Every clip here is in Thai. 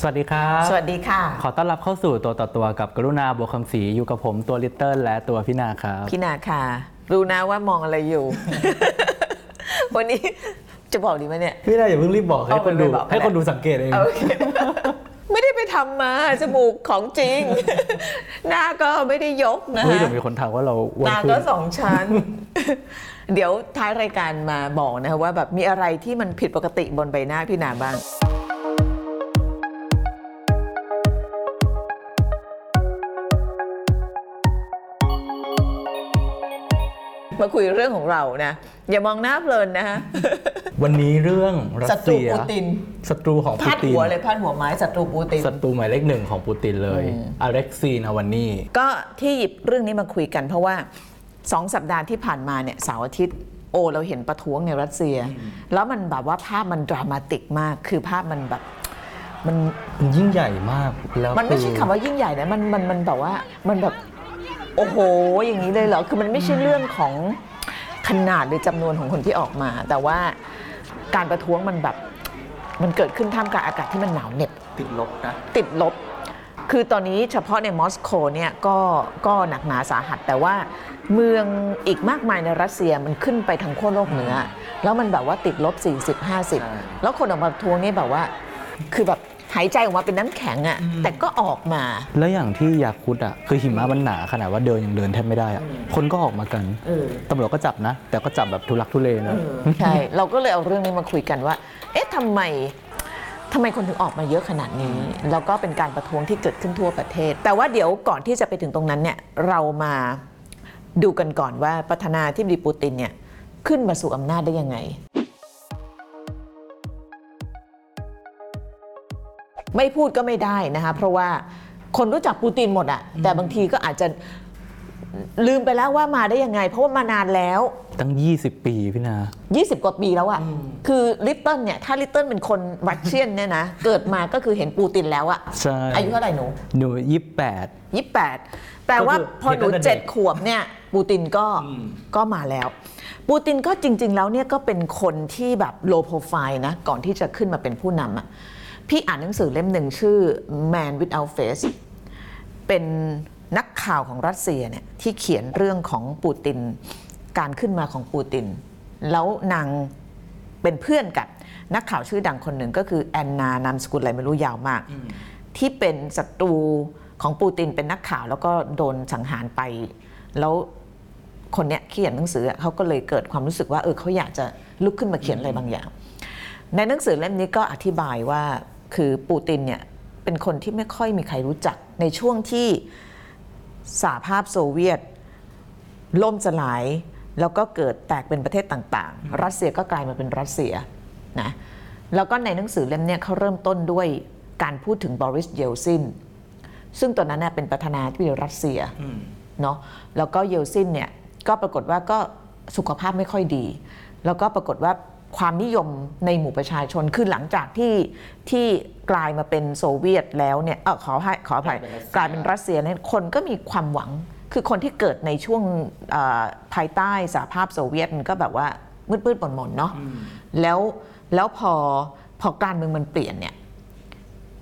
สวัสดีครับ สวัสดีค่ะ ขอต้อนรับเข้าสู่ตัวต่อตัวกับกรุณาบัวคำศรีอยู่กับผมตัวลิตเติ้ลและตัวพี่นาครับ พี่นาค่ะ รู้นะว่ามองอะไรอยู่ วันนี้จะบอกดีไหมเนี่ย พี่นาอย่าเพิ่งรีบบอกให้เอาคนดูไม่บอกให้คนดูสังเกตเองโอเคไม่ได้ไปทำมาจมูกของจริง หน้าก็ไม่ได้ยกนะเฮ้ยฮะเดี๋ยวมีคนถามว่าเราอ้วนหน้าขึ้ก็นสองชั้น เดี๋ยวท้ายรายการมาบอกนะคะว่าแบบมีอะไรที่มันผิดปกติบนใบหน้าพี่นาบ้าง มาคุยเรื่องของเรานะ อย่ามองหน้าเพลินนะฮะ วันนี้เรื่องรัศัสตรูเซียปูตินศัตรูของปูพาดตินหัวเลยพาดหัวไม้ศัตรูปูติน ศัตรูหมายเลขหนึ่งของปูตินเลยอเล็กซีนาวานีก็ที่หยิบเรื่องนี้มาคุยกันเพราะว่าสองสัปดาห์ที่ผ่านมาเนี่ยเสาร์อาทิตย์โอเราเห็นประท้วงในรัสเซีย แล้วมันแบบว่าภาพมันดรามาติกมาก คือภาพมันแบบมันมันยิ่งใหญ่มากแล้วมันไม่ใช่อคำว่ายิ่งใหญ่นะมันมันมันแบบว่ามันแบบ โอ้โห อย่างนี้เลยเหรอ คือมันไม่ใช่เรื่องของขนาดหรือจำนวนของคนที่ออกมา แต่ว่าการประท้วงมันแบบมันเกิดขึ้นท่ามกลางอากาศที่มันหนาวเหน็บติดลบนะติดลบ คือตอนนี้เฉพาะในมอสโกเนี่ยก็ก็หนักหนาสาหัส แต่ว่าเมืองอีกมากมายในรัสเซียมันขึ้นไปทางขั้วโลกเหนือ แล้วมันแบบว่าติดลบ 40 50 แล้วคนออกมาประท้วงนี่แบบว่า คือแบบ หายใจออกมาเป็นน้ำแข็งอะ่ะแต่ก็ออกมา แล้วอย่างที่ยาคุดอะคือหิมะมันหนาขนาดว่าเดินยังเดินแทบไม่ได้อะคนก็ออกมากันเออตำรวจก็จับนะ แต่ก็จับแบบทุลักทุเลนะใช่เราก็เลยเอาเรื่องนี้มาคุยกันว่า เอ๊ะทำไมทำไมคนถึงออกมาเยอะขนาดนี้ แล้วก็เป็นการประท้วงที่เกิดขึ้นทั่วประเทศ แต่ว่าเดี๋ยวก่อนที่จะไปถึงตรงนั้นเนี่ยเรามาดูกันก่อนว่าประธานาธิบดีปูตินเนี่ยขึ้นมาสู่อำนาจได้ยังไง ไม่พูดก็ไม่ได้นะคะเพราะว่าคนรู้จักปูตินหมดอะแต่บางทีก็อาจจะลืมไปแล้วว่ามาได้ยังไง เพราะว่ามานานแล้ว ตั้ง 20 ปีพี่นา 20 กว่าปีแล้วอะคือลิตเติ้ลเนี่ยถ้าลิตเติ้ลเป็นคนรัสเซียนเนี่ยนะ เกิดมาก็คือเห็นปูตินแล้วอะใช่อายุเท่าไหร่หนู หนูยี่แปด28แต่ว่าก็คือพอหนูเห็นตั้งแต่เด็กเจ็ดขวบเนี่ยปูตินก็ก็มาแล้ว ปูตินก็จริง ๆ แล้วเนี่ยก็เป็นคนที่แบบ low profile นะก่อนที่จะขึ้นมาเป็นผู้นำอะ พี่อ่านหนังสือเล่มหนึ่งชื่อ Man Without Face เป็นนักข่าวของรัสเซียเนี่ยที่เขียนเรื่องของปูติน การขึ้นมาของปูติน แล้วนางเป็นเพื่อนกับนักข่าวชื่อดังคนหนึ่งก็คือแอนนานามสกุลอะไรไม่รู้ยาวมาก ที่เป็นศัตรูของปูตินเป็นนักข่าวแล้วก็โดนสังหารไป แล้วคนเนี้ยเขียนหนังสือเขาก็เลยเกิดความรู้สึกว่าเออเขาอยากจะลุกขึ้นมาเขียนอะไรบางอย่าง ในหนังสือเล่มนี้ก็อธิบายว่า คือปูตินเนี่ยเป็นคนที่ไม่ค่อยมีใครรู้จักในช่วงที่สหภาพโซเวียต ล่มสลาย แล้วก็เกิดแตกเป็นประเทศต่างๆ รัสเซียก็กลายมาเป็นรัสเซียนะแล้วก็ในหนังสือเล่มเนี้ยเขาเริ่มต้นด้วยการพูดถึงบอริสเยลซินซึ่งตอนนั้นเน่ยเป็นประธานาธิบดีรัสเซียเนาะแล้วก็เยลซินเนี่ยก็ปรากฏว่าก็สุขภาพไม่ค่อยดี แล้วก็ปรากฏว่า ความนิยมในหมู่ประชาชนคือหลังจากที่ที่กลายมาเป็นโซเวียตแล้วเนี่ยเออขอให้ขออภัยกลายเป็นรัสเซียเนี่ยคนก็มีความหวัง คือคนที่เกิดในช่วงเอ่อภายใต้สหภาพโซเวียตมันก็แบบว่ามืดๆหม่นๆเนาะแล้วแล้วพอพอการเมืองมันเปลี่ยนเนี่ย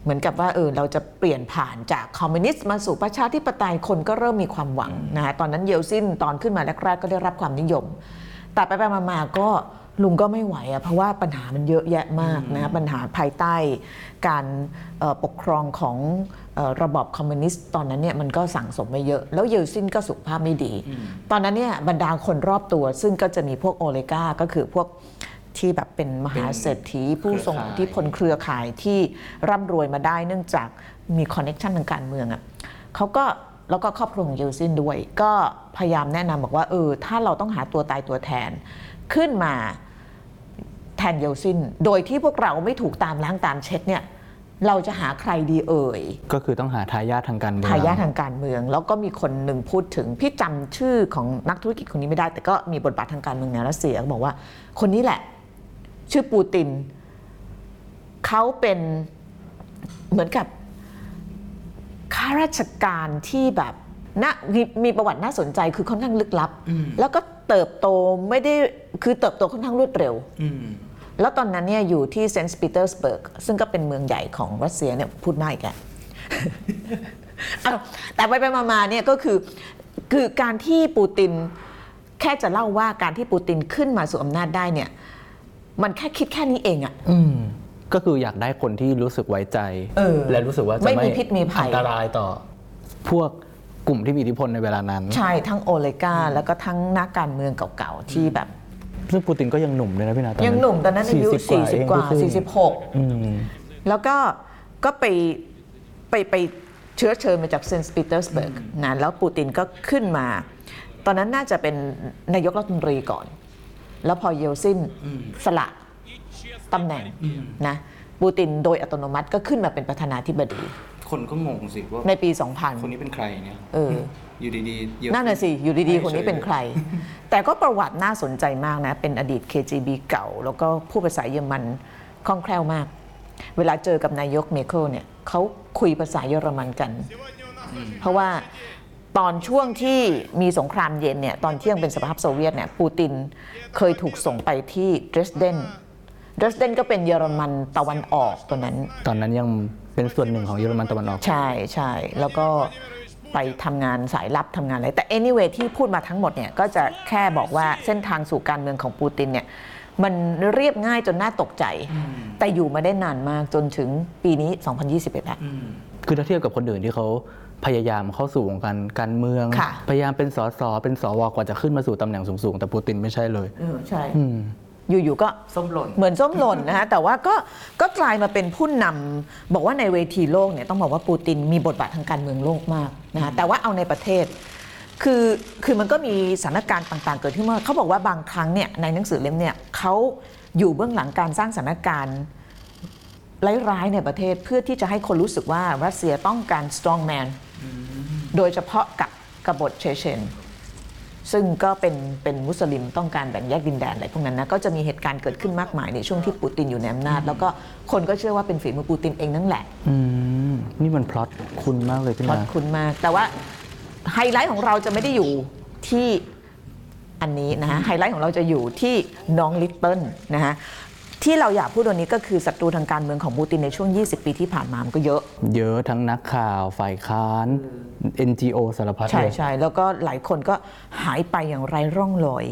เหมือนกับว่าเออเราจะเปลี่ยนผ่านจากคอมมิวนิสต์มาสู่ประชาธิปไตยคนก็เริ่มมีความหวังนะคะตอนนั้นเยลซินตอนขึ้นมาแรกๆก็ได้รับความนิยม แต่ไปไปๆมาๆก็ ลุงก็ไม่ไหวอะเพราะว่าปัญหามันเยอะแยะมากนะคะปัญหาภายใต้การเอ่อปกครองของเอ่อระบอบคอมมิวนิสต์ตอนนั้นเนี่ยมันก็สั่งสมไปเยอะ แล้วเยลซินก็สุขภาพไม่ดี ตอนนั้นเนี่ยบรรดาคนรอบตัว ซึ่งก็จะมีพวก oligarch ก็คือพวกที่แบบเป็นมหาเศรษฐีผู้ทรงอิทธิพลเครือข่ายที่ร่ำรวยมาได้เนื่องจากมี connection ทางการเมืองอะ่ะเขาก็แล้วก็ครอบครัวของเยลซินด้วย ก็พยายามแนะนำบอกว่าเออถ้าเราต้องหาตัวตายตัวแทนขึ้นมาแท นเยลซินโดยที่พวกเราไม่ถูกตามล้างตามเช็ดเนี่ยเราจะหาใครดีเอ่ย ก็คือต้องหาทายาททางการเมืองทายาททางการเมือง แล้วก็มีคนหนึ่งพูดถึง พี่จำชื่อของนักธุรกิจคนนี้ไม่ได้ แต่ก็มีบทบาททางการเมืองในรัสเซียก็บอกว่า คนนี้แหละ ชื่อปูตินเขาเป็นเหมือนกับข้าราชการที่แบบน่ามีมีประวัติน่าสนใจคือค่อนข้างลึกลับ แล้วก็เติบโตไม่ได้คือเติบโตค่อนข้างรวดเร็ว แล้วตอนนั้นเนี่ยอยู่ที่เซนต์ปีเตอร์สเบิร์กซึ่งก็เป็นเมืองใหญ่ของรัสเซียเนี่ยพูดได้แกอ้าวแต่ไปไปๆมาๆเนี่ยก็คือคือการที่ปูตินแค่จะเล่าว่าการที่ปูตินขึ้นมาสู่อำนาจได้เนี่ย มันแค่คิดแค่นี้เองอะอืมก็คืออยากได้คนที่รู้สึกไว้ใจเออและรู้สึกว่าจะไม่ไม่มีพิษมีภัยอันตรายต่อ พวกกลุ่มที่มีอิทธิพลในเวลานั้น ใช่ทั้ง oligarch แล้วก็ทั้งนักการเมืองเก่าๆที่แบบ ซึ่งปูตินก็ยังหนุ่มเลยนะพี่นาตอนนั้นยังหนุ่มตอนนั้นอายุ40 กว่า เอง46 อืม แล้วก็ก็ไปไปไปเชื้อเชิญมาจากเซนต์ปีเตอร์สเบิร์กนะแล้วปูตินก็ขึ้นมา ตอนนั้นน่าจะเป็นนายกรัฐมนตรีก่อน แล้วพอเยลซินสละตำแหน่งนะปูตินโดยอัตโนมัติก็ขึ้นมาเป็นประธานาธิบดี คนก็งงสิว่าในปีคน2000นี้เป็นใครเนี่ย เออ อยู่ดีๆเยอะนั่นน่ะสิ อยู่ดีๆ คนนี้เป็นใคร แต่ก็ประวัติน่าสนใจมากนะ เป็นอดีต KGB เก่า แล้วก็พูดภาษาเยอรมันคล่องแคล่วมาก เวลาเจอกับนายกเมเคิลเนี่ยเขาคุยภาษาเยอรมันกัน เพราะว่าตอนช่วงที่มีสงครามเย็นเนี่ยตอนที่ยังเป็นสหภาพโซเวียตเนี่ยปูตินเคยถูกส่งไปที่เดรสเดนเดรสเดนก็เป็นเยอรมันตะวันออกตอนนั้น ตอนนั้นยังเป็นส่วนหนึ่งของเยอรมันตะวันออก ใช่ใช่แล้วก็ ไปทำงานสายลับทำงานอะไร แต่ anyway ที่พูดมาทั้งหมดเนี่ยก็จะแค่บอกว่าเส้นทางสู่การเมืองของปูตินเนี่ยมันเรียบง่ายจนน่าตกใจ แต่อยู่มาได้นานมากจนถึงปีนี้ 2021แล้วคือถ้าเทียบกับคนอื่นที่เขาพยายามเข้าสู่วงการการเมืองค่ะพยายามเป็นสสเป็นสวกว่าจะขึ้นมาสู่ตำแหน่งสูงๆ แต่ปูตินไม่ใช่เลยเออใช่ อืมอยู่ๆก็ส้มหล่นเหมือนส้มหล่นนะฮะแต่ว่าก็ก็กลายมาเป็นผู้นำบอกว่าในเวทีโลกเนี่ยต้องบอกว่าปูตินมีบทบาททางการเมืองโลกมากนะฮะแต่ว่าเอาในประเทศ คือคือมันก็มีสถานการณ์ต่าง ๆ เกิดขึ้นมาเขาบอกว่าบางครั้งเนี่ยในหนังสือเล่มเนี่ยเขาอยู่เบื้องหลังการสร้างสถานการณ์ร้ายๆในประเทศเพื่อที่จะให้คนรู้สึกว่ารัสเซียต้องการ strong man โดยเฉพาะกับกบฏเชเชน ซึ่งก็เป็นเป็นมุสลิมต้องการแบ่งแยกดินแดนอะไรพวกนั้นนะก็จะมีเหตุการณ์เกิดขึ้นมากมายในช่วงที่ปูตินอยู่ในอำนาจ แล้วก็คนก็เชื่อว่าเป็นฝีมือปูตินเองนั่นแหละอืมนี่มันพล็อตคุณมากเลยพี่ขอบนาคุณมาก แต่ว่าไฮไลท์ของเราจะไม่ได้อยู่ที่อันนี้นะฮะไฮไลท์ของเราจะอยู่ที่น้องลิตเติ้ลนะฮะ ที่เราอยากพูดวันนี้ก็คือศัตรูทางการเมืองของปูตินในช่วง 20 ปีที่ผ่านมา มันก็เยอะ เยอะทั้งนักข่าวฝ่ายค้าน NGO สารพัดใช่เลยใช่แล้วก็หลายคนก็หายไปอย่างไร้ร่องรอย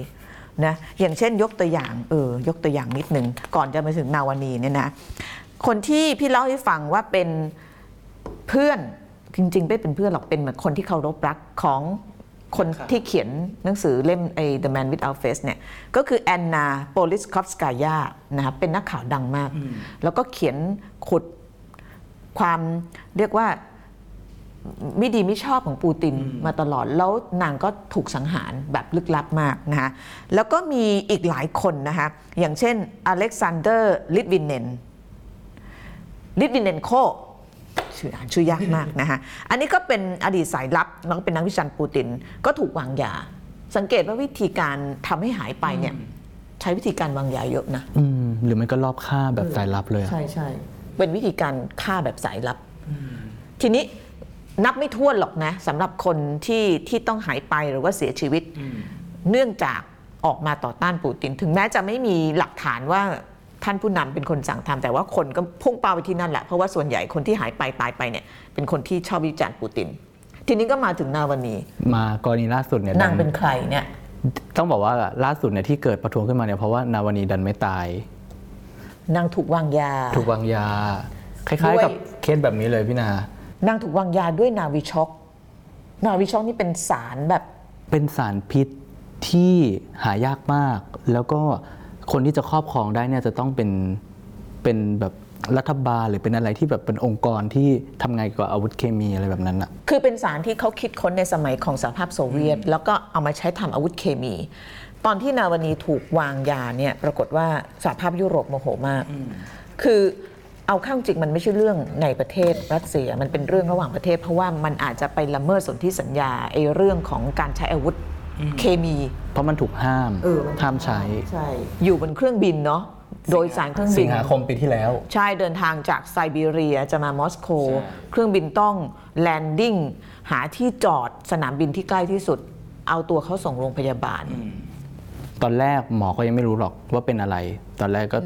นะอย่างเช่นยกตัวอย่างเออยกตัวอย่างนิดหนึ่งก่อนจะมาถึงนาวานีเนี่ยนะคนที่พี่เล่าให้ฟังว่าเป็นเพื่อนจริงๆไม่เป็นเพื่อนหรอกเป็นเหมือนคนที่เคารพรักของ คนที่เขียนหนังสือเล่มไอ้ The Man Without Face เนี่ยก็คือแอนนาโปลิตคอฟสกายานะครับเป็นนักข่าวดังมาก แล้วก็เขียนขุดความเรียกว่าไม่ดีไม่ชอบของปูตินมาตลอด แล้วนางก็ถูกสังหารแบบลึกลับมากนะคะแล้วก็มีอีกหลายคนนะคะอย่างเช่นอเล็กซานเดอร์ลิตวิเนนลิทวินเนนโค ชื่ออ่านชื่อยากมากนะคะอันนี้ก็เป็นอดีตสายลับแล้วก็เป็นนักวิจารณ์ปูติน ก็ถูกวางยา สังเกตว่าวิธีการทำให้หายไปเนี่ยใช้วิธีการวางยาเยอะนะอืมหรือไม่ก็รอบฆ่าแบบสายลับเลยอะใช่ใช่เป็นวิธีการฆ่าแบบสายลับ ทีนี้นับไม่ถ้วนหรอกนะสำหรับคนที่ที่ต้องหายไปหรือว่าเสียชีวิต เนื่องจากออกมาต่อต้านปูติน ถึงแม้จะไม่มีหลักฐานว่า ท่านผู้นำเป็นคนสั่งทำแต่ว่าคนก็พุ่งเป้าไปที่นั่นแหละเพราะว่าส่วนใหญ่คนที่หายไปตายไปเนี่ยเป็นคนที่ชอบวิจารณ์ปูติน ทีนี้ก็มาถึงนาวานีมากรณีล่าสุดเนี่ยนางดัเป็นใครเนี่ยต้องบอกว่าล่าสุดเนี่ยที่เกิดประท้วงขึ้นมาเนี่ยเพราะว่านาวานีดันไม่ตายนางถูกวางยา ถูกวางยา คล้ายๆ กับด้วยเคสแบบนี้เลยพี่นานางถูกวางยาด้วยนาวิช็อก นาวิช็อกนี่เป็นสารแบบ เป็นสารพิษที่หายากมาก แล้วก็ คนที่จะครอบครองได้เนี่ยจะต้องเป็นเป็นแบบรัฐบาลหรือเป็นอะไรที่แบบเป็นองค์กรที่ทำไงานกับอาวุธเคมีอะไรแบบนั้นอะคือเป็นสารที่เขาคิดค้นในสมัยของสหภาพโซเวียต แล้วก็เอามาใช้ทำอาวุธเคมี ตอนที่นาวานีถูกวางยาเนี่ยปรากฏว่าสหภาพยุโรปโมโหมาก คือเอาเข้าจริงมันไม่ใช่เรื่องในประเทศรัสเซียมันเป็นเรื่องระหว่างประเทศ เพราะว่ามันอาจจะไปละเมิดสนธิสัญญาไอ้เรื่องของการใช้อาวุธ เคมี เพราะมันถูกห้ามเออมัน ห้ามใช้ ใช่ อยู่บนเครื่องบินเนาะโดยสารเครื่องสิบิงน หาคมปีที่แล้ว ใช่เดินทางจากไซบีเรียจะมามอสโก ใช่ เครื่องบินต้องแลนดิ้งหาที่จอดสนามบินที่ใกล้ที่สุด เอาตัวเขาส่งโรงพยาบาล ตอนแรกหมอก็ยังไม่รู้หรอกว่าเป็นอะไร ตอนแรกก็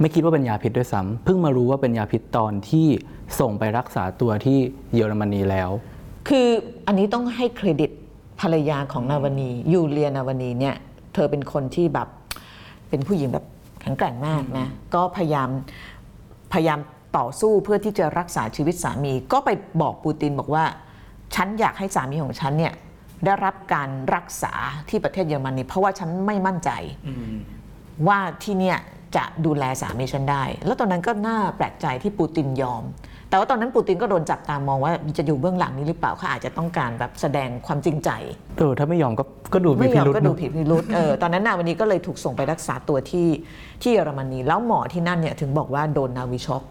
ไม่คิดว่าเป็นยาพิษด้วยซ้ำเพิ่งมารู้ว่าเป็นยาพิษตอนที่ส่งไปรักษาตัวที่เยอรมนีแล้ว คืออันนี้ต้องให้เครดิต ภรรยาของนาวนียูเลียนาวนีเนี่ยเธอเป็นคนที่แบบเป็นผู้หญิงแบบแข็งแกร่งมากนะก็พยายามพยายามต่อสู้เพื่อที่จะรักษาชีวิตสามี ก็ไปบอกปูตินบอกว่า ฉันอยากให้สามีของฉันเนี่ยได้รับการรักษาที่ประเทศเยอรมนีเพราะว่าฉันไม่มั่นใจว่าที่เนี่ยจะดูแลสามีฉันได้ แล้วตอนนั้นก็น่าแปลกใจที่ปูตินยอม แต่ว่าตอนนั้นปูตินก็โดนจับตามองว่าจะอยู่เบื้องหลังนี้หรือเปล่าเขาอาจจะต้องการแบบแสดงความจริงใจเออถ้าไม่ยอมก็ก็ดูมีไม่พิยอมรุษก็ดูเนอะผิดพิรุษเออตอนนั้นนาวันนี้ก็เลยถูกส่งไปรักษาตัวที่ที่เยอรมนีแล้วหมอที่นั่นเนี่ยถึงบอกว่าโดนนาวิช็อก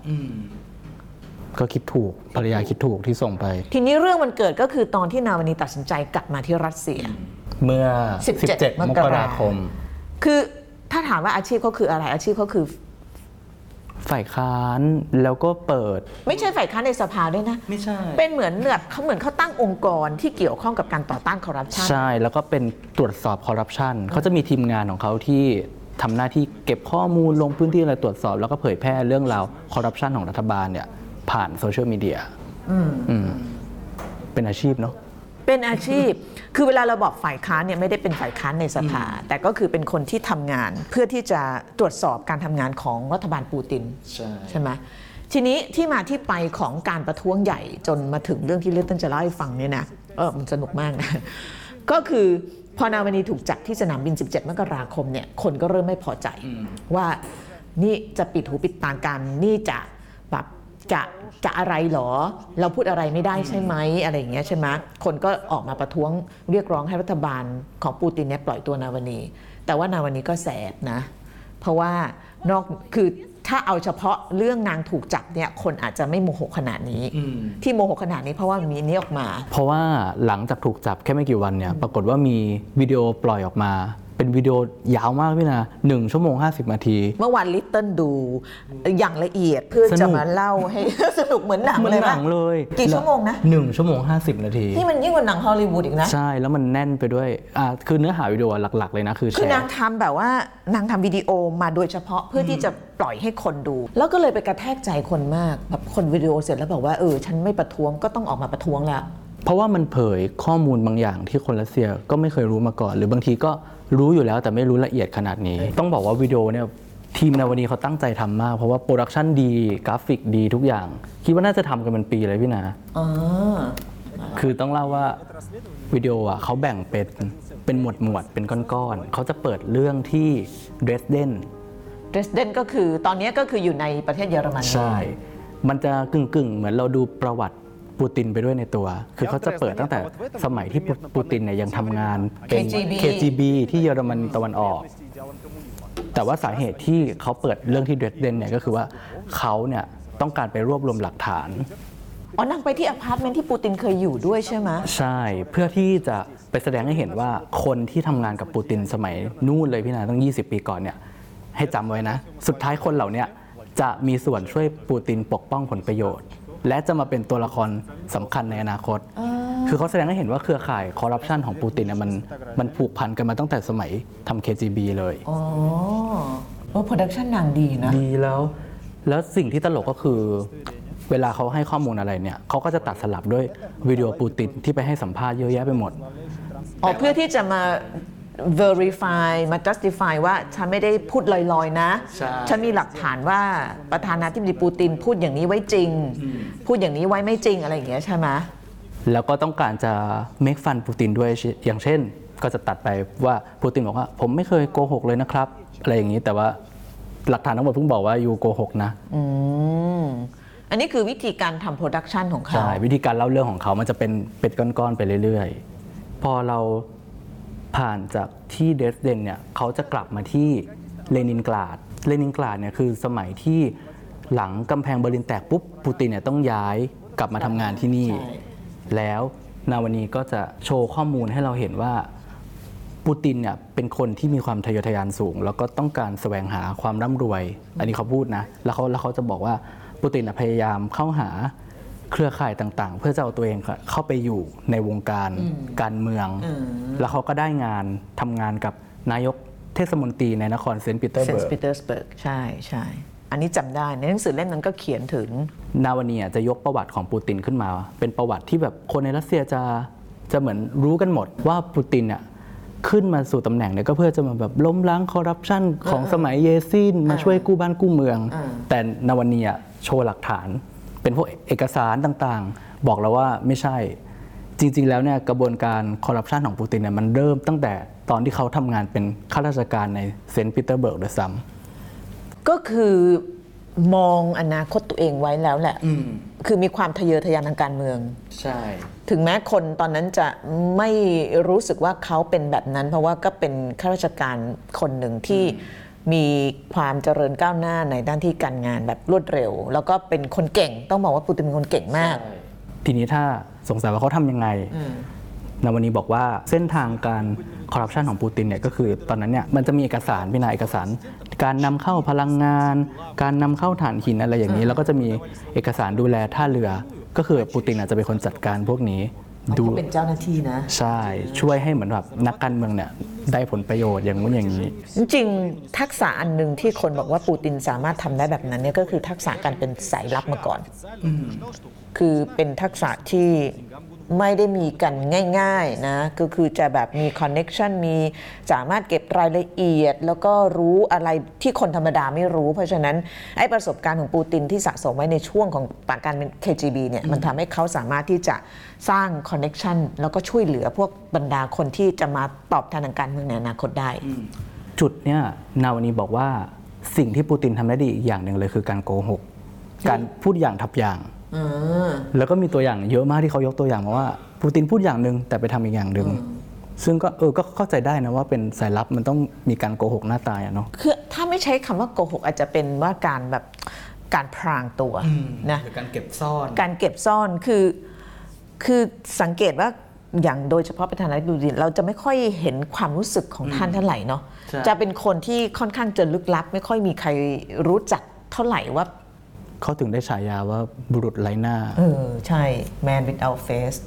ก็คิดถูกภรรยาคิดถูกที่ส่งไป ทีนี้เรื่องมันเกิดก็คือตอนที่นาวันนี้ตัดสินใจกลับมาที่รัสเซีย เมื่อ 17 17มกราคม คือถ้าถามว่าอาชีพเขาคืออะไรอาชีพเขาคือ ฝ่ายค้านแล้วก็เปิด ไม่ใช่ฝ่ายค้านในสภาด้วยนะ ไม่ใช่ เป็นเหมือนแบบเขาเหมือนเขาตั้งองค์กรที่เกี่ยวข้องกับการต่อต้านคอร์รัปชันใช่ แล้วก็เป็นตรวจสอบคอร์รัปชันเขาจะมีทีมงานของเขาที่ทำหน้าที่เก็บข้อมูลลงพื้นที่อะไรตรวจสอบ แล้วก็เผยแพร่เรื่องราวคอร์รัปชันของรัฐบาลเนี่ยผ่านโซเชียลมีเดียอืมเป็นอาชีพเนาะ เป็นอาชีพ คือเวลาเราบอกฝ่ายค้านเนี่ยไม่ได้เป็นฝ่ายค้านในสภา แต่ก็คือเป็นคนที่ทำงานเพื่อที่จะตรวจสอบการทำงานของรัฐบาลปูตินใช่ใช่ไหมทีนี้ที่มาที่ไปของการประท้วงใหญ่จนมาถึงเรื่องที่เลือกตั้งจะเล่าให้ฟังเนี่ยนะเออมันสนุกมากนะก็คือพอนาวนีถูกจับที่สนามบิน 17 มกราคมเนี่ยคนก็เริ่มไม่พอใจว่านี่จะปิดหูปิดตากันนี่จะแบบ จะจะอะไรเหรอ เราพูดอะไรไม่ได้ใช่ไหมอะไรอย่างเงี้ยใช่ไหมคนก็ออกมาประท้วงเรียกร้องให้รัฐบาลของปูตินเนี่ยปล่อยตัวนาวนี แต่ว่านาวนีก็แสบนะ เพราะว่านอกคือถ้าเอาเฉพาะเรื่องนางถูกจับเนี่ยคนอาจจะไม่โมโหขนาดนี้ ที่โมโหขนาดนี้เพราะว่ามีอันนี้ออกมา เพราะว่าหลังจากถูกจับแค่ไม่กี่วันเนี่ยปรากฏว่ามีวิดีโอปล่อยออกมา เป็นวิดีโอยาวมากพี่นะหนึ่งชั่วโมง 50นาที เมื่อวานลิตเติ้ลดูอย่างละเอียดเพื่อสนุกจะมาเล่าให้ สนุกเหมือนหนังเหมือนเลยหปะนังเลย กี่ชั่วโมงนะหนึ่งชั่วโมง 50 นาทีนี่มันยิ่งกว่าหนังฮอลลีวูดอีกนะ ใช่ แล้วมันแน่นไปด้วยอ่าคือเนื้อหาวิดีโอหลัก ๆ เลยนะ คือแชร์คือนางทำแบบว่านางทำวิดีโอมาโดยเฉพาะเพื่อที่จะปล่อยให้คนดู แล้วก็เลยไปกระแทกใจคนมากแบบคนวิดีโอเสร็จแล้วบอกว่าเออฉันไม่ประท้วงก็ต้องออกมาประท้วงแล้ว เพราะว่ามันเผยข้อมูลบางอย่างที่คนรัสเซียก็ไม่เคยรู้มาก่อน หรือบางทีก็รู้อยู่แล้วแต่ไม่รู้ละเอียดขนาดนี้ ต้องบอกว่าวิดีโอเนี่ยทีมนาวาลนีเขาตั้งใจทำมาก เพราะว่า production ดีกราฟิกดีทุกอย่าง คิดว่าน่าจะทำกันเป็นปีเลยพี่นาอ๋อคือต้องเล่าว่าวิดีโออะเขาแบ่งเป็นเป็นหมวดหมวดๆเป็นก้อนๆเขาจะเปิดเรื่องที่เดรสเดนเดรสเดนก็คือตอนนี้ก็คืออยู่ในประเทศเยอรมันใช่ มันจะกึ่งกึ่งๆเหมือนเราดูประวัติ ปูตินไปด้วยในตัว คือเขาจะเปิดตั้งแต่สมัยที่ปูปูตินเนี่ยยังทำงานเป็น KGB KGB ที่เยอรมันตะวันออก แต่ว่าสาเหตุที่เขาเปิดเรื่องที่เดรสเดนเนี่ยก็คือว่าเขาเนี่ยต้องการไปรวบรวมหลักฐาน อ๋อนางไปที่อพาร์ตเมนต์ที่ปูตินเคยอยู่ด้วยใช่ไหมใช่เพื่อที่จะไปแสดงให้เห็นว่าคนที่ทำงานกับปูตินสมัยนู่นเลยพี่นาตั้ง 20 ปีก่อนเนี่ยให้จำไว้นะ สุดท้ายคนเหล่าเนี้ยจะมีส่วนช่วยปูตินปกป้องผลประโยชน์ และจะมาเป็นตัวละครสำคัญในอนาคต คือเขาแสดงให้เห็นว่าเครือข่ายคอร์รัปชันของปูตินเนี่ยมันมันผูกพันกันมาตั้งแต่สมัยทำ KGB เลย อ๋อโอ้โปรดักชันนางดีนะ ดีแล้ว แล้วสิ่งที่ตลกก็คือ เวลาเขาให้ข้อมูลอะไรเนี่ยเขาก็จะตัดสลับด้วยวิดีโอปูตินที่ไปให้สัมภาษณ์เยอะแยะไปหมด อ๋อเพื่อที่จะมา verify มา justify ว่าฉันไม่ได้พูดลอยๆนะ ใช่ ฉันมีหลักฐานว่าประธานาธิบดีปูตินพูดอย่างนี้ไว้จริง พูดอย่างนี้ไว้ไม่จริงอะไรอย่างเงี้ยใช่ไหม แล้วก็ต้องการจะ make fun ปูตินด้วยอย่างเช่น ก็จะตัดไปว่าปูตินบอกว่า ผมไม่เคยโกหกเลยนะครับ อะไรอย่างนี้แต่ว่าหลักฐานทั้งหมดเพิ่งบอกว่า you โกหกนะอืมอันนี้คือวิธีการทำ production ของเขา ใช่วิธีการเล่าเรื่องของเขามันจะเป็นเป็นก้อนๆไปเรื่อยๆ พอเรา ผ่านจากที่เดรสเดนเนี่ยเขาจะกลับมาที่เลนินกราด เลนินกราดเนี่ยคือสมัยที่หลังกำแพงเบอร์ลินแตกปุ๊บปูตินเนี่ยต้องย้ายกลับมาทำงานที่นี่ใช่แล้วนาวาลนีก็จะโชว์ข้อมูลให้เราเห็นว่าปูตินเนี่ยเป็นคนที่มีความทะเยอทะยานสูง แล้วก็ต้องการแสวงหาความร่ำรวย อันนี้เขาพูดนะ แล้วเขาแล้วเขาจะบอกว่าปูตินน่ะพยายามเข้าหา เครือข่ายต่างๆ เพื่อจะเอาตัวเองเข้าไปอยู่ในวงการการเมือง แล้วเขาก็ได้งานทำงานกับนายกเทศมนตรีในนครเซนต์ปีเตอร์เซนเบิร์ต์กปีเตอร์สเบิร์กใช่ใช่อันนี้จำได้ในหนังสือเล่มนั้นก็เขียนถึง นาวานีอะจะยกประวัติของปูตินขึ้นมา เป็นประวัติที่แบบคนในรัสเซียจะจะเหมือนรู้กันหมดว่าปูตินอะขึ้นมาสู่ตำแหน่งเนี่ยก็เพื่อจะมาแบบล้มล้างคอร์รัปชันของสมัยเยซินมาช่วยกู้บ้านกู้เมือง แต่นาวานีอะโชว์หลักฐาน เป็นพวกเอกสารต่างๆ บอกแล้วว่าไม่ใช่ จริง ๆ แล้วเนี่ยกระบวนการคอร์รัปชันของปูตินเนี่ยมันเริ่มตั้งแต่ตอนที่เขาทำงานเป็นข้าราชการในเซนต์ปีเตอร์สเบิร์กด้วยซ้ำก็คือมองอนาคตตัวเองไว้แล้วแหละ คือมีความทะเยอทะยานทางการเมือง ใช่ ถึงแม้คนตอนนั้นจะไม่รู้สึกว่าเขาเป็นแบบนั้น เพราะว่าก็เป็นข้าราชการคนหนึ่งที่ มีความเจริญก้าวหน้าในด้านที่การงานแบบรวดเร็ว แล้วก็เป็นคนเก่งต้องบอกว่าปูตินเป็นคนเก่งมาก ทีนี้ถ้าสงสัยว่าเขาทำยังไงนาวานีบอกว่าเส้นทางการคอร์รัปชันของปูตินเนี่ยก็คือตอนนั้นเนี่ยมันจะมีเอกสารพินาเอกสาร การนำเข้าพลังงาน การนำเข้าถ่านหินอะไรอย่างนี้ แล้วก็จะมีเอกสารดูแลท่าเรือ ก็คือปูตินอาจจะเป็นคนจัดการพวกนี้ ดูเขาเป็นเจ้าหน้าที่นะ ใช่ช่วยให้เหมือนแบบนักการเมืองเนี่ยได้ผลประโยชน์อย่างนู้นอย่างนี้ จริงๆทักษะอันหนึ่งที่คนบอกว่าปูตินสามารถทำได้แบบนั้นเนี่ยก็คือทักษะการเป็นสายลับมาก่อน คือเป็นทักษะที่ ไม่ได้มีกันง่ายๆนะก็คือจะแบบมี connection มีสามารถเก็บรายละเอียด แล้วก็รู้อะไรที่คนธรรมดาไม่รู้ เพราะฉะนั้นไอ้ประสบการณ์ของปูตินที่สะสมไว้ในช่วงของการเป็น KGB เนี่ยมันทำให้เขาสามารถที่จะสร้าง connection แล้วก็ช่วยเหลือพวกบรรดาคนที่จะมาตอบแทนทางการเมืองในอนาคตได้ จุดเนี่ยนาวาลนีบอกว่าสิ่งที่ปูตินทำได้ดีอีกอย่างหนึ่งเลยคือการโกหก การพูดอย่างทับอย่าง แล้วก็มีตัวอย่างเยอะมากที่เขายกตัวอย่างมาว่าปูตินพูดอย่างหนึ่งแต่ไปทำอีกอย่างหนึ่งซึ่งก็เออก็เข้าใจได้นะว่าเป็นสายลับมันต้องมีการโกหกหน้าตายอะเนาะคือถ้าไม่ใช้คำว่าโกหกอาจจะเป็นว่าการแบบการพรางตัวนะหรือการเก็บซ่อน การเก็บซ่อนคือคือสังเกตว่าอย่างโดยเฉพาะประธานาธิบดีเราจะไม่ค่อยเห็นความรู้สึกของท่านเท่าไหร่เนาะใช่จะเป็นคนที่ค่อนข้างจะลึกลับ ไม่ค่อยมีใครรู้จักเท่าไหร่ว่า เขาถึงได้ฉายาว่าบุรุษไร้หน้า เออ ใช่ man without face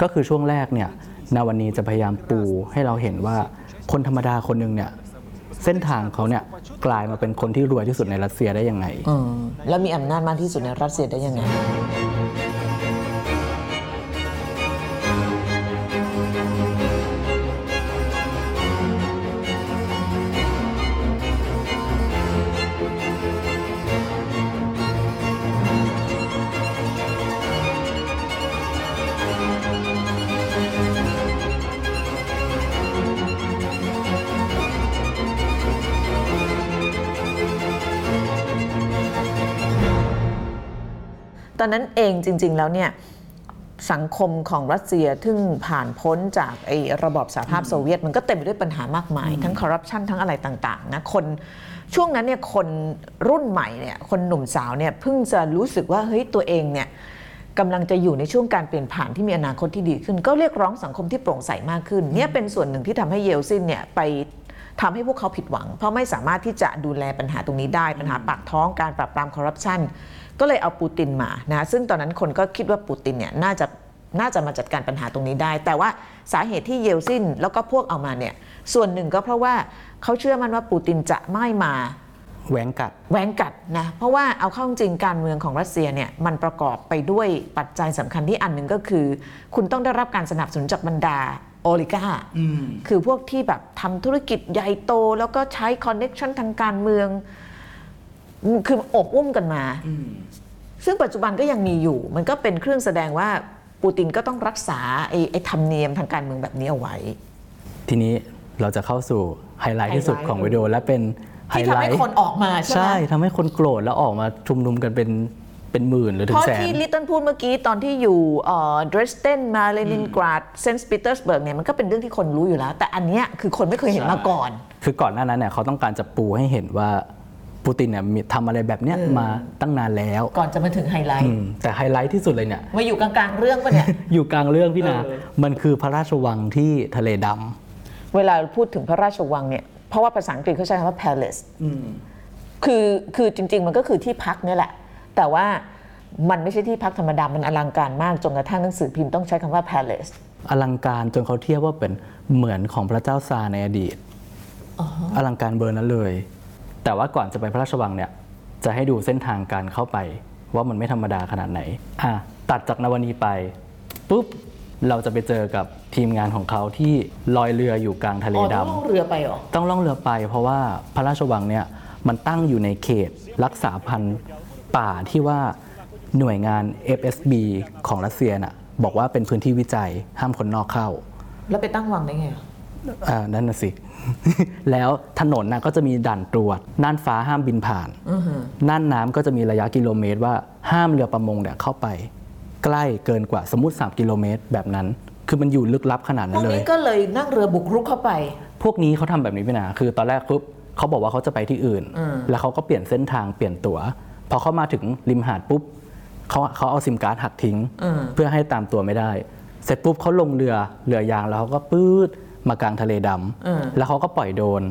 ก็คือช่วงแรกเนี่ยนาวันนีจะพยายามปูให้เราเห็นว่าคนธรรมดาคนหนึ่งเนี่ยเส้นทางเขาเนี่ยกลายมาเป็นคนที่รวยที่สุดในรัสเซียได้ยังไงเออแล้วมีอำนาจมากที่สุดในรัสเซียได้ยังไง เองจริง ๆ แล้วเนี่ยสังคมของรัสเซียซึ่งผ่านพ้นจากไอ้ระบอบสหภาพโซเวียต มันก็เต็มไปด้วยปัญหามากมาย ทั้งคอร์รัปชันทั้งอะไรต่างๆนะคนช่วงนั้นเนี่ยคนรุ่นใหม่เนี่ยคนหนุ่มสาวเนี่ยเพิ่งจะรู้สึกว่าเฮ้ยตัวเองเนี่ยกำลังจะอยู่ในช่วงการเปลี่ยนผ่านที่มีอนาคตที่ดีขึ้น ก็เรียกร้องสังคมที่โปร่งใสมากขึ้นเนี่ยเป็นส่วนหนึ่งที่ทำให้เยลซินเนี่ยไปทำให้พวกเขาผิดหวัง เพราะไม่สามารถที่จะดูแลปัญหาตรงนี้ได้ปัญหาปากท้องการปราบปรามคอร์รัปชัน ก็เลยเอาปูตินมานะซึ่งตอนนั้นคนก็คิดว่าปูตินเนี่ยน่าจะน่าจะมาจัดการปัญหาตรงนี้ได้ แต่ว่าสาเหตุที่เยลซินแล้วก็พวกเอามาเนี่ยส่วนหนึ่งก็เพราะว่าเขาเชื่อมั่นว่าปูตินจะไม่มาแว้งกัดแว้งกัดนะเพราะว่าเอาเข้าจริงการเมืองของรัสเซียเนี่ยมันประกอบไปด้วยปัจจัยสำคัญที่อันหนึ่งก็คือ คุณต้องได้รับการสนับสนุนจากบรรดา oligarch คือพวกที่แบบทำธุรกิจใหญ่โต แล้วก็ใช้ connection ทางการเมือง คือโอบอุ้มกันมา ซึ่งปัจจุบันก็ยังมีอยู่ มันก็เป็นเครื่องแสดงว่าปูตินก็ต้องรักษาไอ้ไอ้ธรรมเนียมทางการเมืองแบบนี้เอาไว้ ทีนี้เราจะเข้าสู่ไฮไลท์ที่สุดไฮไลท์ของวิดีโอและเป็นไฮไลท์ที่ไลทำให้คนออกมาใช่ไหมใช่ทำให้คนโกรธแล้วออกมาชุมนุมกันเป็นเป็นหมื่นหรือถึงแสนเพราะที่ลิตเติ้ลพูดเมื่อกี้ตอนที่อยู่เดรสเดนมาเลนินกราดเซนต์ปีเตอร์สเบิร์กเนี่ยมันก็เป็นเรื่องที่คนรู้อยู่แล้ว แต่อันเนี้ยคือคนไม่เคยเห็นมาก่อน คือก่อนหน้านั้นเนี่ยเขาต้องการจะปูให้เห็นว่า ปูตินเนี่ยมีทำอะไรแบบเนี้ยมาตั้งนานแล้วก่อนจะมาถึงไฮไลอืท์มแต่ไฮไลท์ที่สุดเลยเนี่ย มาอยู่กลางๆเรื่องปะเนี่ย อยู่กลางเรื่องพี่นา เออ มันคือพระราชวังที่ทะเลดำเวลาพูดถึงพระราชวังเนี่ย เพราะว่าภาษาอังกฤษเขาใช้คำว่า palace คือคือจริง ๆ มันก็คือที่พักเนี่ยแหละ แต่ว่ามันไม่ใช่ที่พักธรรมดา มันอลังการมากจนกระทั่งหนังสือพิมพ์ต้องใช้คำว่า palace อลังการจนเขาเทียบว่าเป็นเหมือนของพระเจ้าซาร์ในอดีต อลังการเบอร์นั้นเลย แต่ว่าก่อนจะไปพระราชวังเนี่ยจะให้ดูเส้นทางการเข้าไป ว่ามันไม่ธรรมดาขนาดไหนอะตัดจากนวณีไปปุ๊บเราจะไปเจอกับทีมงานของเขาที่ลอยเรืออยู่กลางทะเลอ๋อดำต้องล่องเรือไปเหรอต้องล่องเรือไป เพราะว่าพระราชวังเนี่ยมันตั้งอยู่ในเขตรักษาพันธุ์ป่าที่ว่าหน่วยงาน FSB ของรัสเซียน่ะบอกว่าเป็นพื้นที่วิจัยห้ามคนนอกเข้า แล้วไปตั้งวังได้ไง อะอ่านั่นน่ะสิ แล้วถนนน่ะก็จะมีด่านตรวจ น่านฟ้าห้ามบินผ่าน น่านน้ำก็จะมีระยะกิโลเมตรว่าห้ามเรือประมงเนี่ยเข้าไป ใกล้เกินกว่าสมมติ 3 กิโลเมตรแบบนั้น คือมันอยู่ลึกลับขนาดพนั้วนกเลย นี้ก็เลยนั่งเรือบุกรุกเข้าไป พวกนี้เขาทำแบบนี้ไปนะคือตอนแรกปุ๊บเขาบอกว่าเขาจะไปที่อื่นแล้วเขาก็เปลี่ยนเส้นทางเปลี่ยนตั๋ว พอเขามาถึงริมหาดปุ๊บเขาเขาเอาซิมการ์ดหักทิ้งเพื่อให้ตามตัวไม่ได้ เสร็จปุ๊บเขาลงเรือเรือยางแล้วเขาก็ปื๊ด มากลางทะเลดำแล้วเขาก็ปล่อยโดรน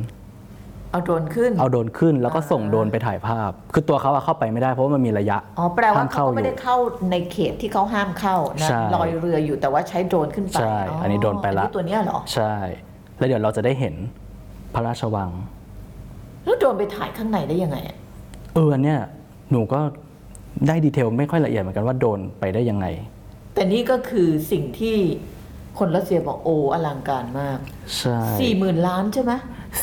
เอาโดรนขึ้น เอาโดรนขึ้น แล้วก็ส่งโดรนไปถ่ายภาพ คือตัวเขาอะเข้าไปไม่ได้เพราะว่ามันมีระยะ อ๋อ แปลว่าห้ามเขาเข้าก็ไม่ได้อยู่เข้าในเขตที่เขาห้ามเข้านะใช่ลอยเรืออยู่แต่ว่าใช้โดรนขึ้นไปใช่อันนี้โดรนไปละ อัตัวเนี้ยเหรอ ใช่ แล้วเดี๋ยวเราจะได้เห็นพระราชวัง แล้วโดรนไปถ่ายข้างในได้ยังไงอะเอออันเนี่ยหนูก็ได้ดีเทลไม่ค่อยละเอียดเหมือนกันว่าโดนไปได้ยังไง แต่นี่ก็คือสิ่งที่ คนรัสเซียบอกโอ้อลังการมากใช่สี่หมื่นล้านใช่ไหม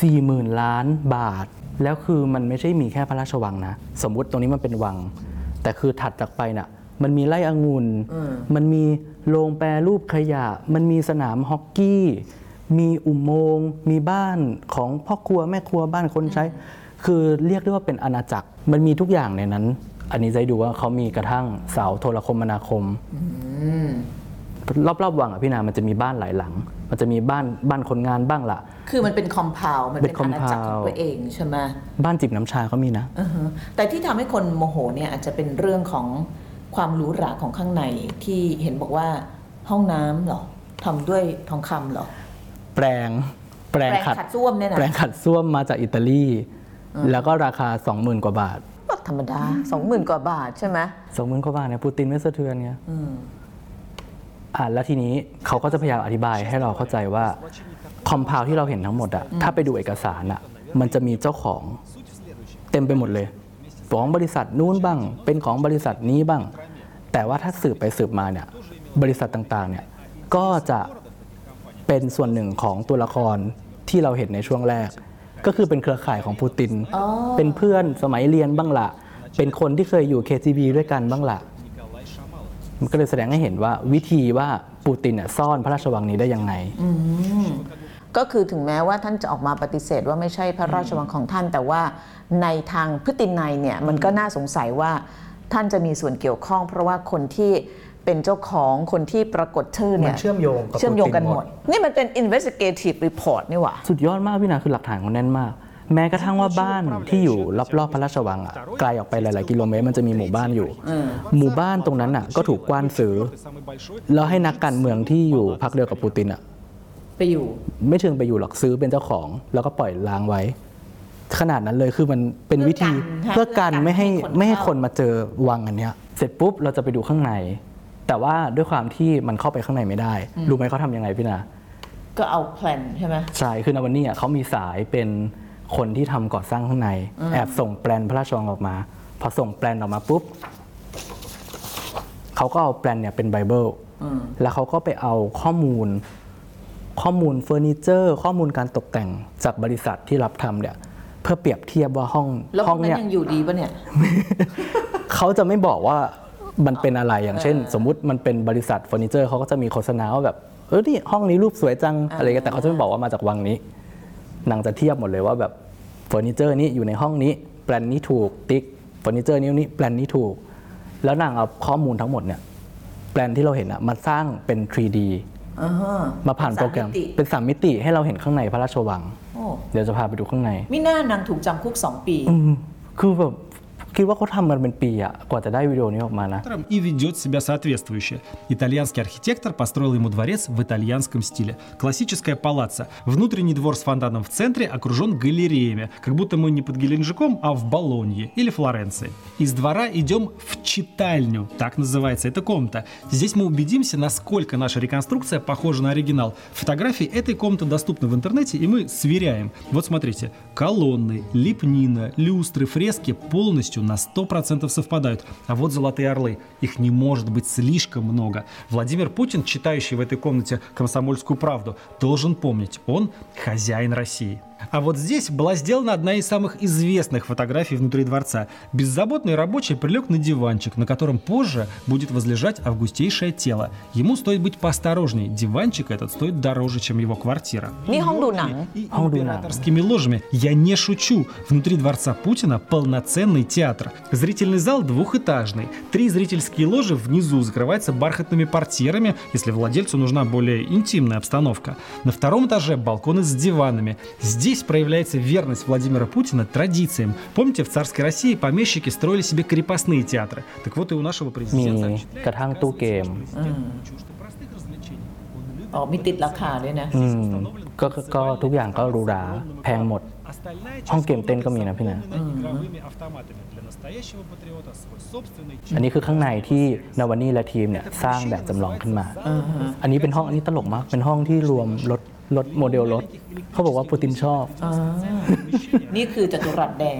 สี่หมื่นล้านบาท แล้วคือมันไม่ใช่มีแค่พระราชวังนะ สมมุติตรงนี้มันเป็นวัง แต่คือถัดจากไปน่ะ มันมีไร่องุ่นมันมีโรงแปรรูปขยะ มันมีสนามฮอกกี้ มีอุโมงค์มีบ้านของพ่อครัวแม่ครัวบ้านคนใช้ คือเรียกได้ว่าเป็นอาณาจักร มันมีทุกอย่างในนั้น อันนี้จะให้ดูว่าเขามีกระทั่งเสาโทรคมนาคม รอบๆวังอะพี่นามันจะมีบ้านหลายหลัง มันจะมีบ้านบ้านคนงานบ้างล่ะคือมันเป็นคอมเพลมันเป็นเป็นอาณาจักรของ compound ตัวเองใช่ไหมบ้านจิบน้ำชาก็มีนะอือฮึแต่ที่ทำให้คนโมโหเนี่ยอาจจะเป็นเรื่องของความหรูหราของข้างในที่เห็นบอกว่าห้องน้ำเหรอทำด้วยทองคำเหรอ แปลงแปลงแปรงขัดขัดส้วมเนี่ยนะแปลงขัดส้วมมาจากอิตาลี แล้วก็ราคา 20,000 กว่าบาทก็ธรรมดาสองหมื่นกว่าบาทใช่ไหม20,000กว่าบาทเนี่ยปูตินไม่สะเทือนไง อืมอ่าแล้วทีนี้เขาก็จะพยายามอธิบายให้เราเข้าใจว่าคอมเพลที่เราเห็นทั้งหมดอะถ้าไปดูเอกสารอะมันจะมีเจ้าของเต็มไปหมดเลยของบริษัทนู้นบ้าง เป็นของบริษัทนี้บ้าง แต่ว่าถ้าสืบไปสืบมาเนี่ยบริษัทต่างๆเนี่ยก็จะเป็นส่วนหนึ่งของตัวละครที่เราเห็นในช่วงแรก ก็คือเป็นเครือข่ายของปูตินอ๋อเป็นเพื่อนสมัยเรียนบ้างละเป็นคนที่เคยอยู่ KGB ด้วยกันบ้างละ มันก็เลยแสดงให้เห็นว่าวิธีว่าปูตินเนี่ยซ่อนพระราชวังนี้ได้ยังไง ก็คือถึงแม้ว่าท่านจะออกมาปฏิเสธว่าไม่ใช่พระราชวังของท่าน แต่ว่าในทางพฤตินัยเนี่ยมันก็น่าสงสัยว่าท่านจะมีส่วนเกี่ยวข้อง เพราะว่าคนที่เป็นเจ้าของคนที่ปรากฏชื่อเนี่ยมันเชื่อมโยงกับเชื่อมโยงกันปูตินหหมมดดนี่มันเป็น investigative report นี่หว่า สุดยอดมากพี่นาคือหลักฐานเขาแน่นมาก แม้กระทั่งว่าบ้านที่อยู่รอบๆพระราชวังอะไกลออกไปหลาย ๆ กิโลเมตรมันจะมีหมู่บ้านอยู่ หมู่บ้านตรงนั้นอะก็ถูกกว้านซื้อแล้วให้นักการเมืองที่อยู่พักเดียวกับปูตินอะไปอยู่ ไม่เชิงไปอยู่หรอกซื้อเป็นเจ้าของ แล้วก็ปล่อยล้างไว้ ขนาดนั้นเลยคือมันเป็นวิธีเพื่เพื่ออกักันนไม่ให้ให้คนไม่ให้เข้าคนมาเจอวังอันเนี้ย เสร็จปุ๊บเราจะไปดูข้างใน แต่ว่าด้วยความที่มันเข้าไปข้างในไม่ได้ รู้ไหมเขาทำยังไงพี่นาก็เอาแพลนใช่ไหมใช่คือในวันนี้อะเขามีสายเป็น คนที่ทำก่อสร้างข้างใน แอบส่งแปลนพระราชวังออกมา พอส่งแปลนออกมาปุ๊บเขาก็เอาแปลนเนี่ยเป็นไบเบิลแล้วเขาก็ไปเอาข้อมูล ข้อมูลเฟอร์นิเจอร์ ข้อมูลการตกแต่งจากบริษัทที่รับทำเนี่ย เพื่อเปรียบเทียบว่าห้องแล้วพห้วองนั้นเนี่ยยังอยู่ดีปะเนี่ยเขาจะไม่บอกว่ามันเป็นอะไรอย่างเช่น สมมุติมันเป็นบริษัทเฟอร์นิเจอร์เขาก็จะมีโฆษณาว่าแบบเออนี่ห้องนี้รูปสวยจังอะไรกันแต่เขาจะไม่บอกว่ามาจากวังนี้ นางจะเทียบหมดเลยว่าแบบเฟอร์นิเจอร์นี้อยู่ในห้องนี้แปลนนี้ถูกติ๊กเฟอร์นิเจอร์นี้นี้แปลนนี้ถูก แล้วนางเอาข้อมูลทั้งหมดเนี่ยแปลนที่เราเห็นอะมาสร้างเป็น 3D อ่าฮะมาผ่านโปรแกรมสามมิติเป็นสามมิติให้เราเห็นข้างในพระราชวังโอ้เดี๋ยวจะพาไปดูข้างในมิน่านางถูกจำคุกสองปีอือืมคือแบบ คิดว่าเขาทำกันเป็นปีอะกว่าจะได้วิดีโอนี้ออกมานะ и ведет себя соответствующе. Итальянский архитектор построил ему дворец в итальянском стиле. Классическая палаца. Внутренний двор с фонтаном в центре окружен галереями, как будто мы не под Геленджиком, а в Болонье или Флоренции. Из двора идем в читальню, так называется эта комната. Здесь мы убедимся, насколько наша реконструкция похожа на оригинал. Фотографии этой комнаты доступны в интернете, и мы сверяем. Вот смотрите, колонны, лепнина, люстры, фрески полностью на 100% совпадают. А вот золотые орлы. Их не может быть слишком много. Владимир Путин, читающий в этой комнате «Комсомольскую правду», должен помнить, он хозяин России. А вот здесь была сделана одна из самых известных фотографий внутри дворца. Беззаботный рабочий прилег на диванчик, на котором позже будет возлежать августейшее тело. Ему стоит быть поосторожней. Диванчик этот стоит дороже, чем его квартира. И императорскими ложами. Я не шучу. Внутри дворца Путина полноценный театр. Зрительный зал двухэтажный. Три зрительские ложи внизу закрываются бархатными портьерами, если владельцу нужна более интимная обстановка. На втором этаже балконы с диванами. Здесь проявляется верность Владимира Путина традициям. Помните, в царской России помещики строили себе крепостные театры. Так вот и у нашего มี президента กระทั่งตู้เกม чуждо простых развлечений. Он любит อ๋อมีติดราคาด้วยนะ อืมก็ก็ก็ทุกอย่างก็หรูหราแพงหมด Остальная часть ห้องเกมเต้นก็มีนะพี่นะ наполнена игровыми автоматами. Для настоящего патриота свой собственный อันนี้คือข้างในที่นาวานี่และทีมเนี่ยสร้างแบบจำลองขึ้นมา อันนี้เป็นห้องอันนี้ตลกมาก เป็นห้องที่รวมรถ รถโมเดลรถ เขาบอกว่าปูตินชอบ นี่คือจัตุรัสแดง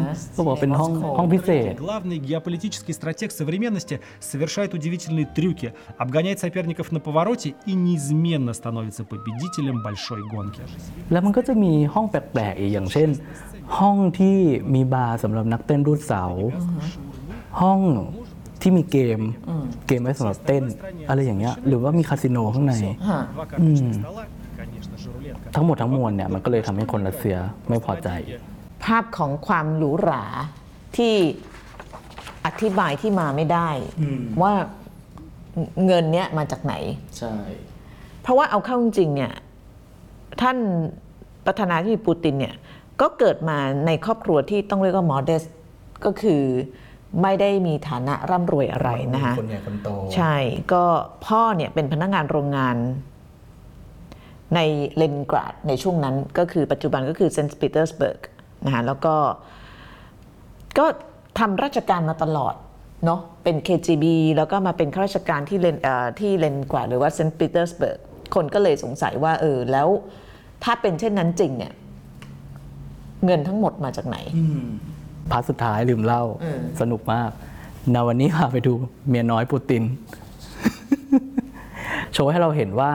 นะ เขาบอกเป็นห้องห้องพิเศษ Главный геополитический стратег современности совершает удивительные трюки, обгоняет соперников на повороте и неизменно становится победителем большой гонки. แล้วมันก็จะมีห้องแปลกๆอีกอย่างเช่น ห้องที่มีบาร์สำหรับนักเต้นรูดเสา ห้องที่มีเกม เกมไว้สำหรับเต้น อะไรอย่างเงี้ย หรือว่ามีคาสิโนข้างใน Два карточных ทั้งหมดทั้งมวลเนี่ยมันก็เลยทำให้คนรัสเซียไม่พอใจ ภาพของความหรูหราที่อธิบายที่มาไม่ได้ว่าเงินเนี้ยมาจากไหน ใช่ เพราะว่าเอาเข้าจริงๆเนี่ย ท่านประธานาธิบดีปูตินเนี่ย ก็เกิดมาในครอบครัวที่ต้องเรียกว่า modest ก็คือไม่ได้มีฐานะร่ำรวยอะไรนะคะ คนใหญ่คนโต ใช่ ก็พ่อเนี่ยเป็นพนักงานโรงงาน ในเลนินกราดในช่วงนั้นก็คือปัจจุบันก็คือเซนต์ปีเตอร์สเบิร์กนะคะแล้วก็ก็ทำราชการมาตลอดเนาะเป็น KGB แล้วก็มาเป็นข้าราชการที่เลนเอ่อที่เลนินกราดหรือว่าเซนต์ปีเตอร์สเบิร์กคนก็เลยสงสัยว่าเออแล้วถ้าเป็นเช่นนั้นจริงเนี่ยเงินทั้งหมดมาจากไหน part สุดท้ายลืมเล่าสนุกมากนาวันนี้พาไปดูเมียน้อยปูติน โชว์ให้เราเห็นว่า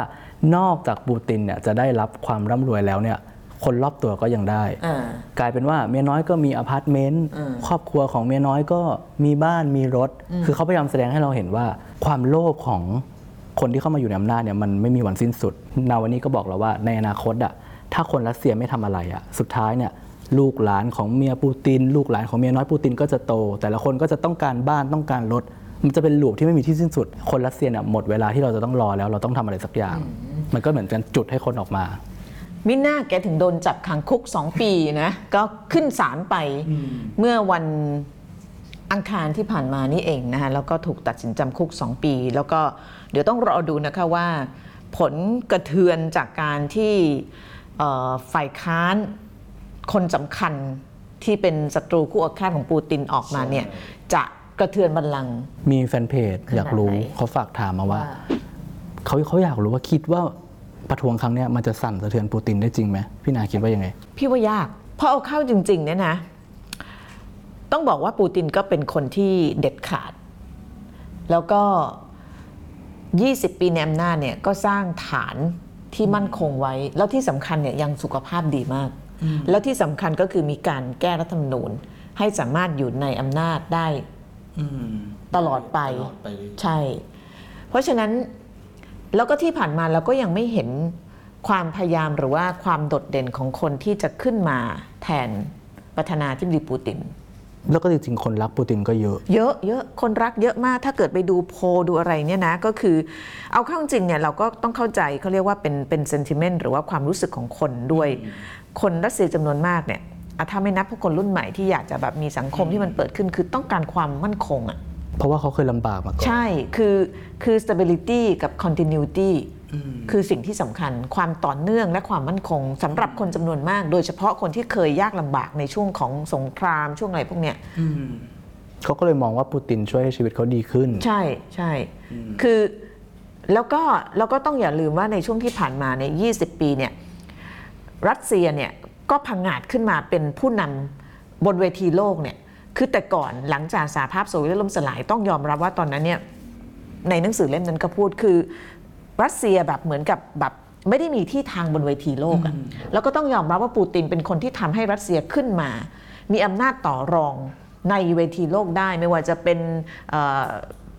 นอกจากปูตินเนี่ยจะได้รับความร่ำรวยแล้วเนี่ยคนรอบตัวก็ยังได้อ่ากลายเป็นว่าเมียน้อยก็มีอพาร์ตเมนต์ครอบครัวของเมียน้อยก็มีบ้านมีรถ คือเขาพยายามแสดงให้เราเห็นว่า ความโลภของคนที่เข้ามาอยู่ในอำนาจเนี่ยมันไม่มีวันสิ้นสุด นาวันนี้ก็บอกเราว่าในอนาคตอะถ้าคนรัสเซียไม่ทำอะไรอะสุดท้ายเนี่ยลูกหลานของเมียปูติน ลูกหลานของเมียน้อยปูตินก็จะโต แต่ละคนก็จะต้องการบ้านต้องการรถ มันจะเป็นลูปที่ไม่มีที่สิ้นสุด คนรัสเซียเนี่ยหมดเวลาที่เราจะต้องรอแล้วเราต้องทำอะไรสักอย่าง มันก็เหมือนกันจุดให้คนออกมามิน่าแกถึงโดนจับขังคุกสองปีนะก็ขึ้นศาลไปเมื่อวันอังคารที่ผ่านมานี่เองนะคะแล้วก็ถูกตัดสินจำคุกสองปี แล้วก็เดี๋ยวต้องรอดูนะคะว่า ผลกระเทือนจากการที่เอ่อฝ่ายค้านคนสำคัญที่เป็นศัตรูคู่อาฆาตของปูตินออกมาเนี่ยจะ กระเทือนบัลลังก์ มีแฟนเพจอยากรู้ขนาดไหน เขาฝากถามมาว่า เขาเขาอยากรู้ว่าคิดว่าประท้วงครั้งเนี้ยมันจะสั่นสะเทือนปูตินได้จริงไหมพี่นาคิดว่ายังไง พี่ว่ายาก เพราะเอาเข้าจริง ๆ เนี่ยนะ ต้องบอกว่าปูตินก็เป็นคนที่เด็ดขาด แล้วก็ 20 ปีในอำนาจเนี่ยก็สร้างฐานที่มั่นคงไว้ แล้วที่สำคัญเนี่ยยังสุขภาพดีมาก แล้วที่สำคัญก็คือมีการแก้รัฐธรรมนูญ ให้สามารถอยู่ในอำนาจได้ ตลอดไป ตลอดไปใช่ เพราะฉะนั้นแล้วก็ที่ผ่านมาเราก็ยังไม่เห็นความพยายามหรือว่าความโดดเด่นของคนที่จะขึ้นมาแทนประธานาธิบดีปูติน แล้วก็จริงๆคนรักปูตินก็เยอะ เยอะเยอะคนรักเยอะมากถ้าเกิดไปดูโพลดูอะไรเนี่ยนะ ก็คือเอาเข้าจริงเนี่ยเราก็ต้องเข้าใจเขาเรียกว่าเป็นเป็นเซนติเมนต์หรือว่าความรู้สึกของคนด้วย คนรัสเซียจำนวนมากเนี่ยอะ ถ้าไม่นับพวกคนรุ่นใหม่ที่อยากจะแบบมีสังคมที่มันเปิดขึ้น คือต้องการความมั่นคงอะเพราะว่าเขาเคยลำบากมาก่อนใช่คือคือ stability กับ continuity คือสิ่งที่สำคัญความต่อเนื่องและความมั่นคงสำหรับคนจำนวนมาก โดยเฉพาะคนที่เคยยากลำบากในช่วงของสงครามช่วงอะไรพวกเนี้ยเขาก็เลยมองว่าปูตินช่วยให้ชีวิตเขาดีขึ้น ใช่ใช่คือแล้วก็แล้วก็ต้องอย่าลืมว่าในช่วงที่ผ่านมาในย20 ปีเนี่ยรัสเซียเนี่ย ก็พังงาดขึ้นมาเป็นผู้นำบนเวทีโลกเนี่ยคือแต่ก่อนหลังจากสหภาพโซเวียตล่มสลายต้องยอมรับว่าตอนนั้นเนี่ยในหนังสือเล่มนั้นก็พูดคือรัสเซียแบบเหมือนกับแบบไม่ได้มีที่ทางบนเวทีโลกอะแล้วก็ต้องยอมรับว่าปูตินเป็นคนที่ทำให้รัสเซียขึ้นมา มีอำนาจต่อรองในเวทีโลกได้ไม่ว่าจะเป็นเอ่อ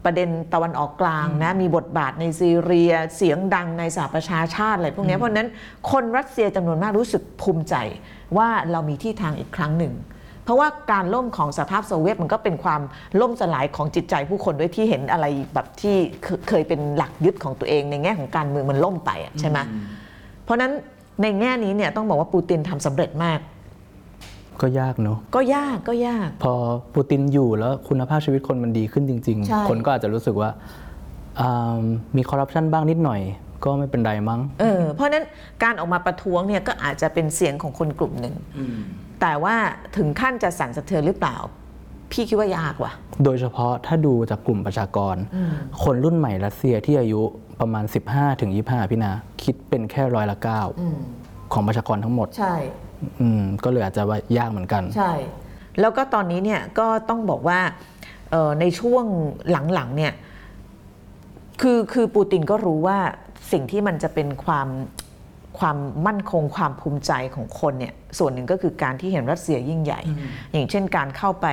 ประเด็นตะวันออกกลางนะมีบทบาทในซีเรียเสียงดังในสหประชาชาติอะไรพวกเนี้ยเพราะฉะนั้นคนรัสเซียจำนวนมากรู้สึกภูมิใจว่าเรามีที่ทางอีกครั้งหนึ่ง เพราะว่าการล่มของสหภาพโซเวียตมันก็เป็นความล่มสลายของจิตใจผู้คนด้วยที่เห็นอะไรแบบที่เคเคยเป็นหลักยึดของตัวเองในแง่ของการเมืองมันล่มไปอะใช่ไหมเพราะฉะนั้นในแง่นี้เนี่ยต้องบอกว่าปูตินทำสำเร็จมาก ก็ยากเนอะก็ยากก็ยาก พอปูตินอยู่แล้วคุณภาพชีวิตคนมันดีขึ้นจริง ใช่ ๆ คนก็อาจจะรู้สึกว่าอ่ามีคอร์รัปชันบ้างนิดหน่อย ก็ไม่เป็นไรมั้ง เออเพราะฉะนั้นการออกมาประท้วงเนี่ยก็อาจจะเป็นเสียงของคนกลุ่มหนึ่ง แต่ว่าถึงขั้นจะสั่นสะเทือนหรือเปล่า พี่คิดว่ายากว่ะ โดยเฉพาะถ้าดูจากกลุ่มประชากร คนรุ่นใหม่รัสเซียที่อายุประมาณ 15ถึง25 พี่นา คิดเป็นแค่ร้อยละเก้าของประชากรทั้งหมด ใช่ อืมก็เลยอาจจะว่ายากเหมือนกัน ใช่ แล้วก็ตอนนี้เนี่ยก็ต้องบอกว่าเอ่อในช่วงหลังๆเนี่ยคือคือปูตินก็รู้ว่าสิ่งที่มันจะเป็นความความมั่นคงความภูมิใจของคนเนี่ยส่วนหนึ่งก็คือการที่เห็นรัสเซียยิ่งใหญ่ อย่างเช่นการเข้าไป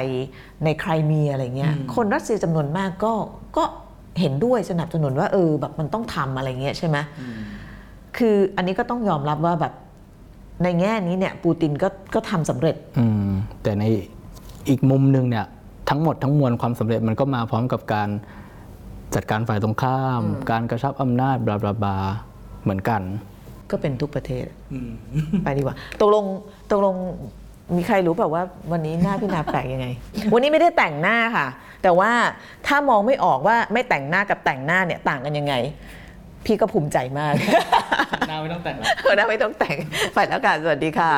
ในไครเมียอะไรเงี้ยคนรัสเซียจำนวนมากก็ก็เห็นด้วยสนับสนุนว่าเออแบบมันต้องทำอะไรเงี้ยใช่ไหมคืออันนี้ก็ต้องยอมรับว่าแบบ ในแง่นี้เนี่ยปูตินก็ก็ทำสำเร็จ อืมแต่ในอีกมุมหนึ่งเนี่ยทั้งหมดทั้งมวลความสำเร็จมันก็มาพร้อมกับการจัดการฝ่ายตรงข้าม การกระชับอำนาจบลาบลาบลาเหมือนกัน ก็เป็นทุกประเทศไปดีกว่า ตกลงตกลงมีใครรู้แบบว่าวันนี้หน้าพี่นาแปลกยังไง วันนี้ไม่ได้แต่งหน้าค่ะ แต่ว่าถ้ามองไม่ออกว่าไม่แต่งหน้ากับแต่งหน้าเนี่ยต่างกันยังไง พี่ก็ภูมิใจมาก หน้าไม่ต้องแต่งหน้าไม่ต้องแต่งไปแล้วค่ะสวัสดีค่ะ